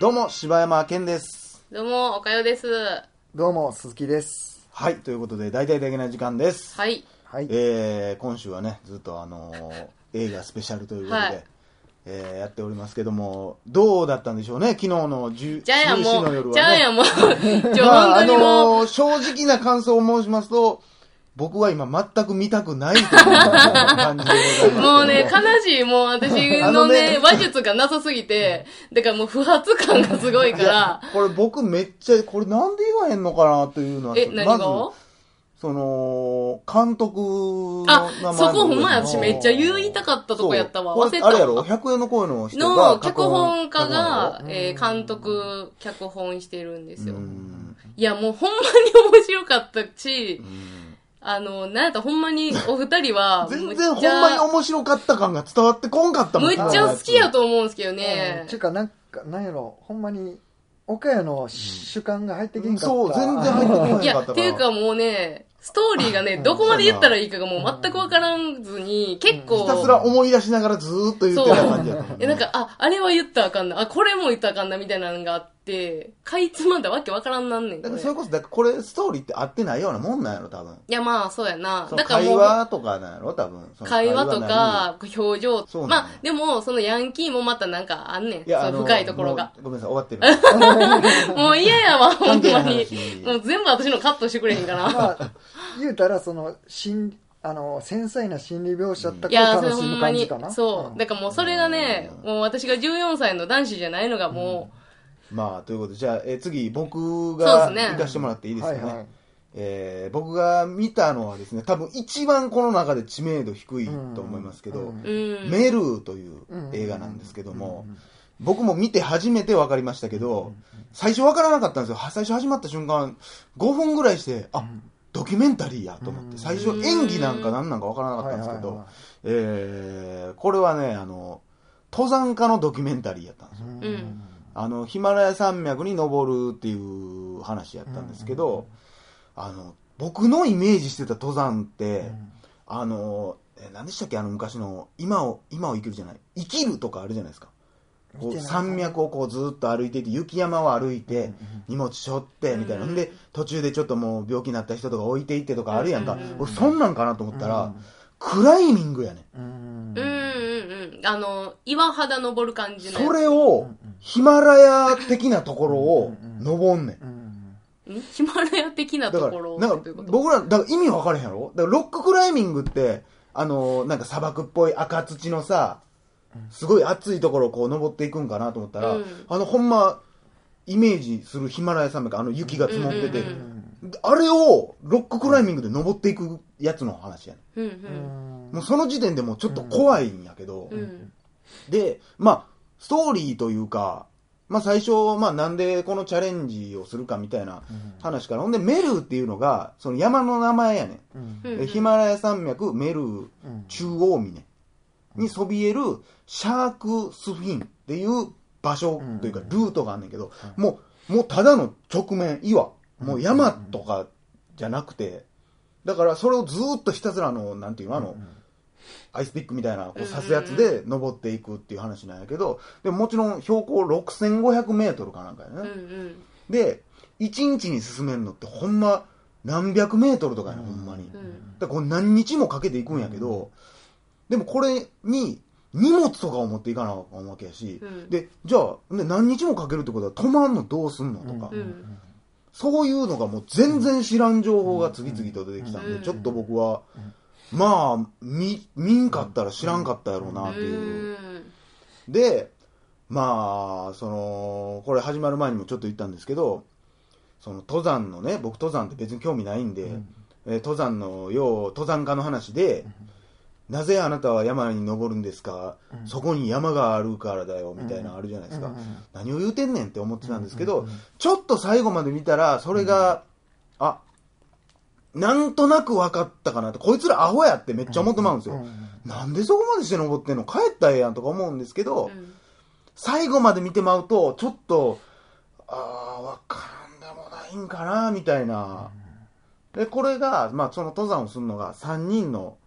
どうも、柴山健です。どうも、おかよです。どうも、鈴木です。はい、ということで、大々的な時間です。はい。はい。えー、今週はね、ずっとあのー映画スペシャルということで、はいえーやっておりますけども、どうだったんでしょうね、昨日の10じゃあやも14の夜はね。う、じゃあやもう、ちょ、まあ、あ本当にもう、のー正直な感想を申しますと、僕は今全く見たくないという感じでございます。もうね、悲しい、もう私あののね、ね話術がなさすぎて、だからもう不発感がすごいから、これ僕めっちゃ、これなんで言わへんのかなというのは、え、何まがず、その、監督のあそこほんま私めっちゃ言いたかったとこやったわ。忘れた。あれやろ ?100 円の声の人がの脚本家が脚、えー監督、脚本してるんですよ。いや、もうほんまに面白かったしう、んあの、なんやったらほんまにお二人は、全然ほんまに面白かった感が伝わってこんかったもんむっちゃ好きやと思うんですけどねちゅ。うか、なんか、なんやろ、ほんまに、岡谷の主観が入ってけんかった。そう全然入ってこないいや、っていうかもうね、ストーリーがね、どこまで言ったらいいかがもう全くわからんずに、結構。ひたすら思い出しながらずーっと言ってた感じやったねえ、なんか、あ、あれは言ったらあかんな、あ、これも言ったらあかんな、みたいなのがあって、かいつまんだわけわからんなんねん。だからそれこそ、だからこれストーリーって合ってないようなもんなんやろ、多分。いや、まあ、そうやな。そのだからもう、会話とかなんやろ、多分。その会話となか、表情そう。まあ、でも、そのヤンキーもまたなんかあんねん。りいや、その深いところが。もうごめんなさい、終わってる。もう嫌やわ、ほん関係ないまに話。もう全部私のカットしてくれへんかな。まあ、言うたら、その、心、あの、繊細な心理描写といや、かをそれ楽しむほんまに感じかな。。そう。だからもうそれがね、もう私が14歳の男子じゃないのがもまあ、ということで、じゃあ、えー次、僕が行かしてもらっていいですかね？はいはい。えー僕が見たのはですね、多分一番この中で知名度低いと思いますけど、うんう、うん。メルーという映画なんですけども、僕も見て初めて分かりましたけど、最初分からなかったんですよ。は最初始まった瞬間、5分ぐらいして、あ、ドキュメンタリーやと思って、最初演技なんか何なんか分からなかったんですけどえーこれはね、あの、登山家のドキュメンタリーやったんですよ。うん。あの、ヒマラヤ山脈に登るっていう話やったんですけど、あの、僕のイメージしてた登山って、あの、え何でしたっけ？あの昔の、今を、今を生きるじゃない、生きるとかあるじゃないですか。こう山脈をこうずっと歩いていて、雪山を歩いて、荷物背負って、みたいな。うんんで、途中でちょっともう病気になった人とか置いていってとかあるやんかうん。俺そんなんかなと思ったら、クライミングやねん。うんうんうんうん。あの、岩肌登る感じのやつ。それを、ヒマラヤ的なところを登んねん。うんん。ヒマラヤ的なだから、ところなんかどういうこと？僕ら、だから意味分からへんやろ？だからロッククライミングって、あのーなんか砂漠っぽい赤土のさ、すごい暑いところをこう登っていくんかなと思ったら、うん。あのほんま、イメージするヒマラヤ山脈、あの雪が積もってて、うんうん。あれをロッククライミングで登っていくやつの話やねうんうんんん。もうその時点でもうちょっと怖いんやけど、うん。うん。で、まあ、ストーリーというか、まあ最初、まあなんでこのチャレンジをするかみたいな話から、ほんでメルーっていうのが、その山の名前やねん。うんうんでヒマラヤ山脈メルー中央峰にそびえるシャークスフィンっていう場所というかルートがあんねんけど、もう、もうただの直面、岩。もう山とかじゃなくて、だからそれをずーっとひたすらあの、なんていうの、あの、アイスピックみたいな、こう刺すやつで登っていくっていう話なんやけど、でももちろん標高6500メートルかなんかやね。うんうん。で、1日に進めるのってほんま何百メートルとかやね、ほんまに。うん。だ何日もかけていくんやけど、でもこれに荷物とかを持っていかなあかんわけやし、うんで、じゃあ、ね、何日もかけるってことは止まんのどうすんのとか、うん。そういうのがもう全然知らん情報が次々と出てきたんで、うん。ちょっと僕は、まあ、見、見んかったら知らんかったやろうなっていう。で、まあ、その、これ始まる前にもちょっと言ったんですけど、その登山のね、僕登山って別に興味ないんで、えー登山の、要、登山家の話で、なぜあなたは山に登るんですか、そこに山があるからだよ、みたいなのあるじゃないですか。うんうん何を言うてんねんって思ってたんですけど、ちょっと最後まで見たら、それが、あ、なんとなく分かったかなって、こいつらアホやってめっちゃ思ってまうんですよ。なんでそこまでして登ってんの？帰ったらええやんとか思うんですけど、うん。最後まで見てまうと、ちょっと、ああ、わからんでもないんかな、みたいな。で、これが、まあ、その登山をするのが3人の、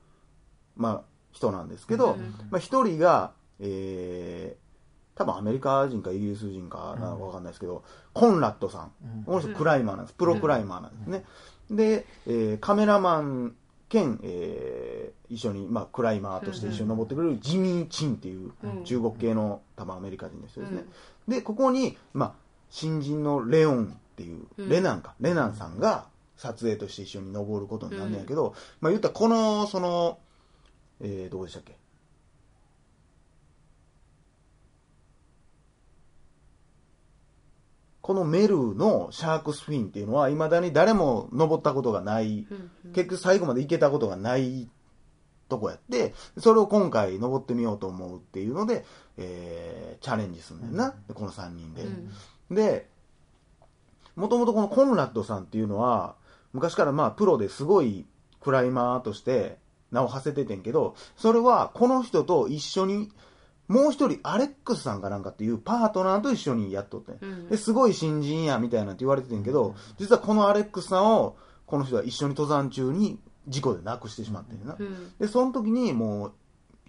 まあ、人なんですけど、うんまあ、1人が、えー、多分アメリカ人かイギリス人かなわかんないですけど、コンラッドさん。うん。この人クライマーなんです。プロクライマーなんですね。で、えーカメラマン兼、えー一緒に、まあ、クライマーとして一緒に登ってくれるジミー・チンっていううん。中国系の多分アメリカ人の人ですね。で、ここに、まあ、新人のレオンっていう、うん。レナンか、レナンさんが撮影として一緒に登ることになるんやけど、まあ言ったらこの、その、えー、どこでしたっけ？このメルのシャークスフィンっていうのは、未だに誰も登ったことがない、うんうん。結局最後まで行けたことがないとこやって、それを今回登ってみようと思うっていうので、えーチャレンジするんだよな、でこの3人で。うん。で、もともとこのコンラッドさんっていうのは、昔からまあプロですごいクライマーとして名を馳せててんけど、それはこの人と一緒に、もう一人アレックスさんかなんかっていうパートナーと一緒にやっとってん。うんですごい新人やみたいなんて言われててんけど、実はこのアレックスさんをこの人は一緒に登山中に事故で亡くしてしまってんな。うんで、その時にもう、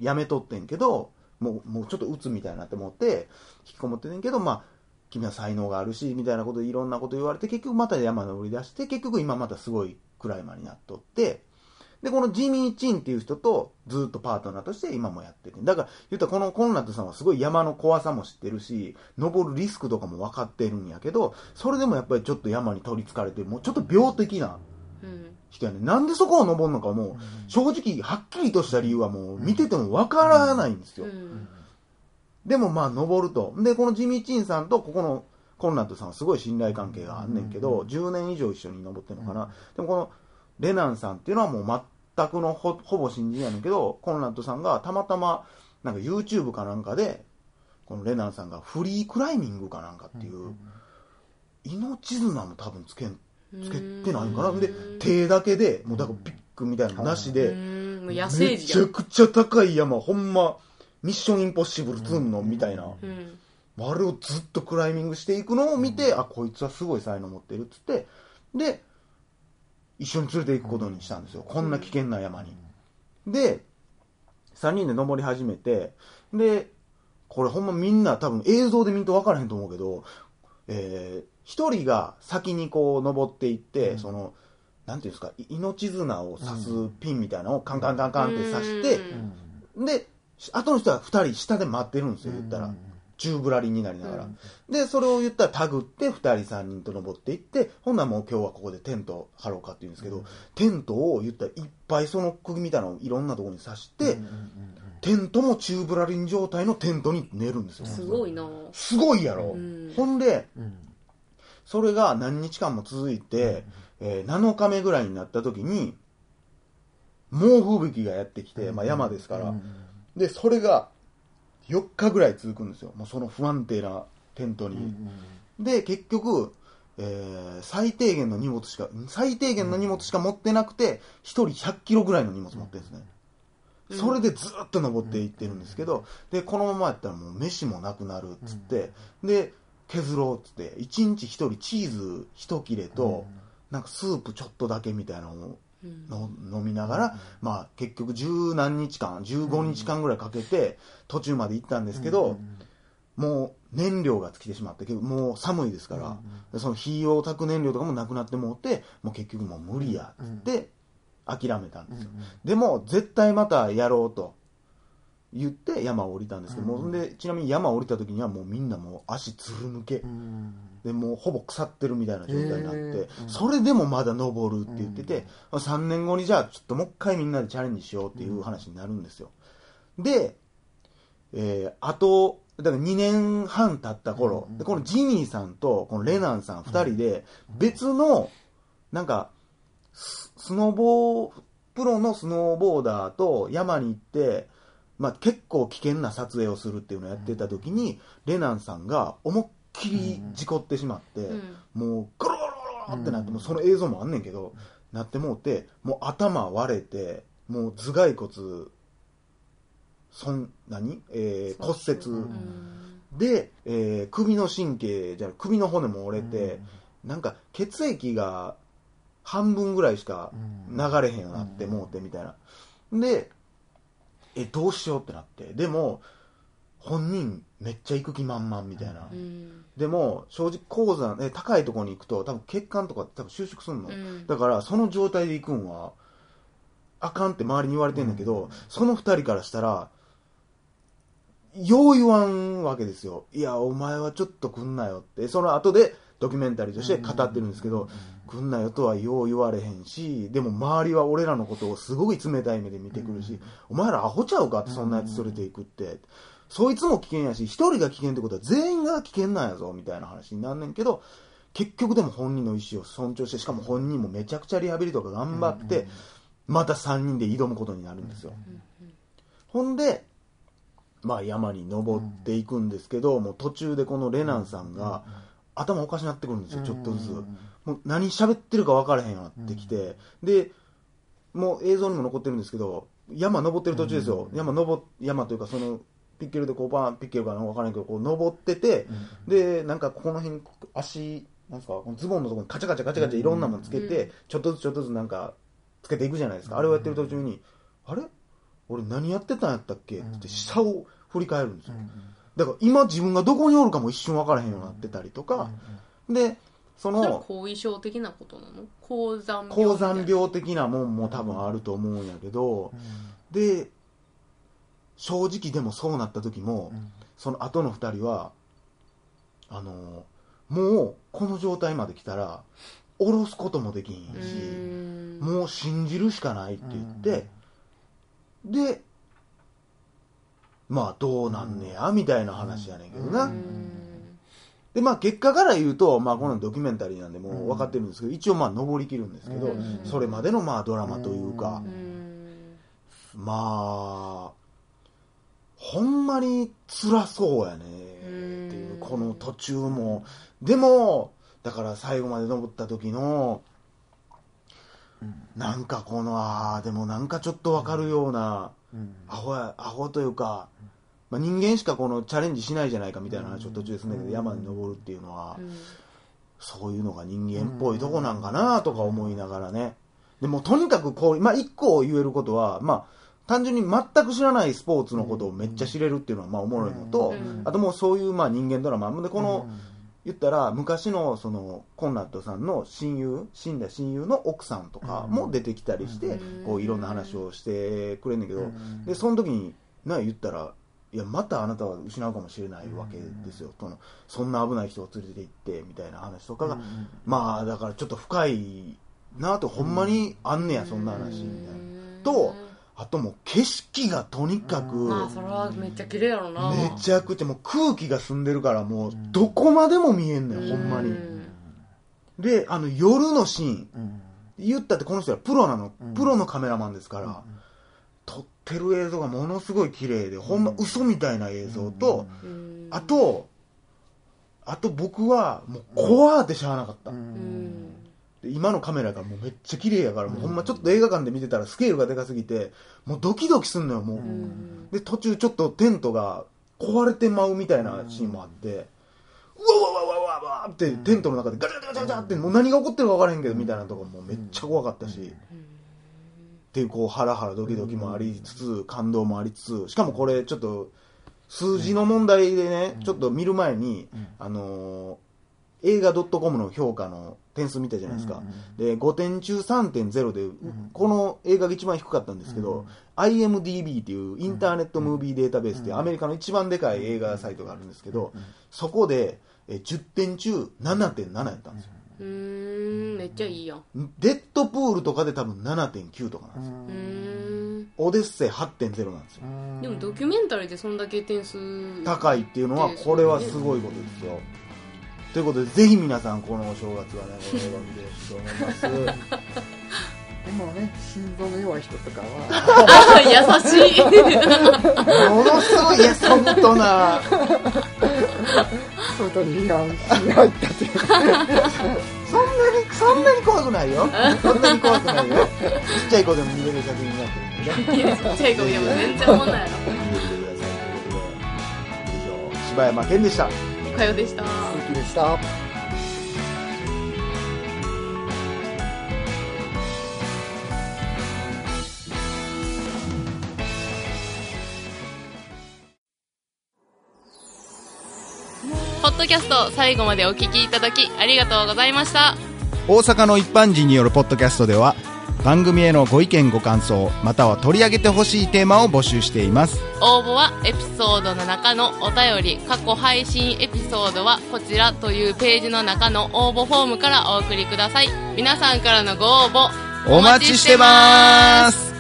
やめとってんけど、もう、もうちょっと鬱みたいになって思って、引きこもっててんけど、まあ、君は才能があるし、みたいなことでいろんなこと言われて、結局また山登り出して、結局今またすごいクライマーになっとって、で、このジミー・チンっていう人とずっとパートナーとして今もやってて。だから、言ったらこのコンラッドさんはすごい山の怖さも知ってるし、登るリスクとかも分かってるんやけど、それでもやっぱりちょっと山に取り憑かれてる、もうちょっと病的なうん人やね。なんでそこを登るのかもう、正直、はっきりとした理由はもう見ててもわからないんですよ。うんでもまあ登ると。で、このジミー・チンさんとここのコンラッドさんはすごい信頼関係があんねんけど、10年以上一緒に登ってるのかな。でもこのレナンさんっていうのはもう全くのほほぼ新人やねんけど、コンラッドさんがたまたまなんか YouTube かなんかで、このレナンさんがフリークライミングかなんかっていう、命綱も多分つけんつけてないんかな。で、手だけで、もうだからピックみたいなのなしで、めちゃくちゃ高い山、ほんま、ミッションインポッシブル2のみたいな、うん。あれをずっとクライミングしていくのを見て、あ、こいつはすごい才能持ってるっつって、で、一緒に連れて行くことにしたんですよ。こんな危険な山に。で、3人で登り始めて、で、これほんまみんな多分映像で見ると分からへんと思うけど、えー、一人が先にこう登っていって、その、なんていうんですか、い命綱を刺すピンみたいなのをカンカンカンカンって刺して、で、後の人は二人下で待ってるんですよ、言ったら。宙ぶらりんになりながら。で、それを言ったらタグって二人三人と登っていって、ほんならもう今日はここでテント張ろうかって言うんですけど、テントを言ったらいっぱいその釘みたいなのをいろんなところに刺して、テントも宙ぶらりん状態のテントに寝るんですよ。すごいな。すごいやろ、うん。ほんで、それが何日間も続いて、えー7日目ぐらいになった時に、猛吹雪がやってきて、まあ山ですから、で、それが4日ぐらい続くんですよ。もうその不安定なテントに。で、結局、えー最低限の荷物しか、最低限の荷物しか持ってなくて、1人100キロぐらいの荷物持ってるんですね。それでずっと登っていってるんですけど、で、このままやったらもう飯もなくなるっつって、で、削ろうっつって、1日1人チーズ1切れと、なんかスープちょっとだけみたいなのをうん。の飲みながら、まあ結局十何日間、15日間ぐらいかけて途中まで行ったんですけど、もう燃料が尽きてしまって、もう寒いですから、でその火を焚く燃料とかもなくなってもうて、もう結局もう無理やって諦めたんですよ。でも絶対またやろうと言って山を降りたんですけど、もうでちなみに山を降りた時にはもうみんなもう足つる抜け。でもうほぼ腐ってるみたいな状態になって、それでもまだ登るって言ってて、3年後にじゃあちょっともう一回みんなでチャレンジしようっていう話になるんですよ。で、えーあと、だから2年半経った頃、でこのジミーさんとこのレナンさん2人で別の、なんか、ススノボー、プロのスノーボーダーと山に行って、まあ、結構危険な撮影をするっていうのをやってた時に、レナンさんが思いっきり事故ってしまって、うん。もうゴロゴロゴロってなって、もうその映像もあんねんけど、なってもうて、もう頭割れて、もう頭蓋骨、そん、何？えー骨折。うん。で、えー首の神経じゃ首の骨も折れて、なんか血液が半分ぐらいしか流れへんようになってもうてみたいな。で、え、どうしようってなって。でも、本人めっちゃ行く気満々みたいな、うん。でも正直鉱山え高いところに行くと多分血管とか多分収縮するの、うん。だからその状態で行くんはあかんって周りに言われてんだけど、その二人からしたらよう言わんわけですよ。いやお前はちょっと来んなよって。その後でドキュメンタリーとして語ってるんですけど、来ん。なよとはよう言われへんしでも周りは俺らのことをすごい冷たい目で見てくるし、お前らアホちゃうかってそんなやつ連れていくって、そいつも危険やし一人が危険ってことは全員が危険なんやぞみたいな話になんねんけど結局でも本人の意思を尊重してしかも本人もめちゃくちゃリハビリとか頑張って、また3人で挑むことになるんですよ、ほんで、まあ、山に登っていくんですけど、もう途中でこのレナンさんが頭おかしになってくるんですよちょっとずつ、もう何喋ってるか分からへんようになってきて、でもう映像にも残ってるんですけど山登ってる途中ですよ、山登山というかそのピッケルでこうバーンピッケルかな分からんけどこう登ってて、でなんかここの辺に足なんですかこのズボンのところにカチャカチャカチャカチャいろんなものつけて、うん。ちょっとずつちょっとずつなんかつけていくじゃないですか、あれをやってる途中にあれ？俺何やってたんやったっけ？って言って下を振り返るんですよ、だから今自分がどこにおるかも一瞬分からへんようになってたりとか、でそそれはの後遺症的なことなの？高山病高山病的なもんも多分あると思うんやけど、で正直でもそうなった時も、その後の2人はあのもうこの状態まで来たら下ろすこともできひんうし、ん。もう信じるしかないって言って、でまあどうなんねやみたいな話やねんけどな、うん。でまあ結果から言うと、まあ、このドキュメンタリーなんでもう分かってるんですけど、一応まあ登りきるんですけど、うん。それまでのまあドラマというか、うん。まあほんまに辛そうやねっていううんこの途中も。でもだから最後まで登った時のなんかこのあーでもなんかちょっと分かるようなアホやアホというか、まあ、人間しかこのチャレンジしないじゃないかみたいな話を途中ですね山に登るっていうのは、うん。そういうのが人間っぽいとこなんかなとか思いながらね。でもとにかくこう、まあ一個言えることは、まあ単純に全く知らないスポーツのことをめっちゃ知れるっていうのはまあおもろいのと、うん。あともうそういうまあ人間ドラマ。で、この、言ったら昔のそのコンラッドさんの親友死んだ親友の奥さんとかも出てきたりして、うん。こういろんな話をしてくれんねんけど、うん。でその時にな言ったらいやまたあなたは失うかもしれないわけですよ、そのそんな危ない人を連れて行ってみたいな話とかが、まあだからちょっと深いなとほんまにあんねや、そんな話みたいな。とあともう景色がとにかく、まあそれはめっちゃ綺麗やろな。めちゃくちゃもう空気が澄んでるからもうどこまでも見えんねん、ほんまに。うん。で、あの夜のシーン、言ったってこの人はプロなの、プロのカメラマンですから、撮ってる映像がものすごい綺麗で、ほんま嘘みたいな映像と、うん。あと、あと僕はもう怖ってしゃあなかった。うんで今のカメラがもうめっちゃ綺麗やから、もうほんまちょっと映画館で見てたらスケールがでかすぎて、もうドキドキすんのよ、もう。うん。で、途中ちょっとテントが壊れてまうみたいなシーンもあって、うわわわわわわってテントの中でガチャガチャガチャガチャってもう何が起こってるか分からへんけどみたいなとこもめっちゃ怖かったし、っていうこうハラハラドキドキもありつつ、感動もありつつ、しかもこれちょっと数字の問題でね、ちょっと見る前に、あのー映画 .com の評価の点数見たじゃないですか。で、5点中3.0で、この映画が一番低かったんですけど、IMDB っていうインターネットムービーデータベースってアメリカの一番でかい映画サイトがあるんですけど、そこでえ10点中7.7やったんですよ。うんめっちゃいいやんデッドプールとかで多分7.9とかなんですよ。うんオデッセイ8.0なんですよ。でもドキュメンタリーでそんだけ点数高いっていうのは、これはすごいことですよ。ということで、ぜひ皆さん、このお正月はね、この映画を見てほしいと思います。でもね心臓の弱い人とかは優しいものすごい、いや、ソフトな、外に避難しったっていうそんなに、そんなに怖くないよ。そんなに怖くないよ。ちっちゃい子でも見れる作品になってるんでね。ちっちゃい子でも全然思んない見てみてください。ということで、以上、柴山健でした。かよでしたきでした。ポッドキャスト最後までお聞きいただきありがとうございました。大阪の一般人によるポッドキャストでは番組へのご意見ご感想または取り上げてほしいテーマを募集しています。応募はエピソードの中のお便り過去配信エピソードはこちらというページの中の応募フォームからお送りください。皆さんからのご応募お待ちしてます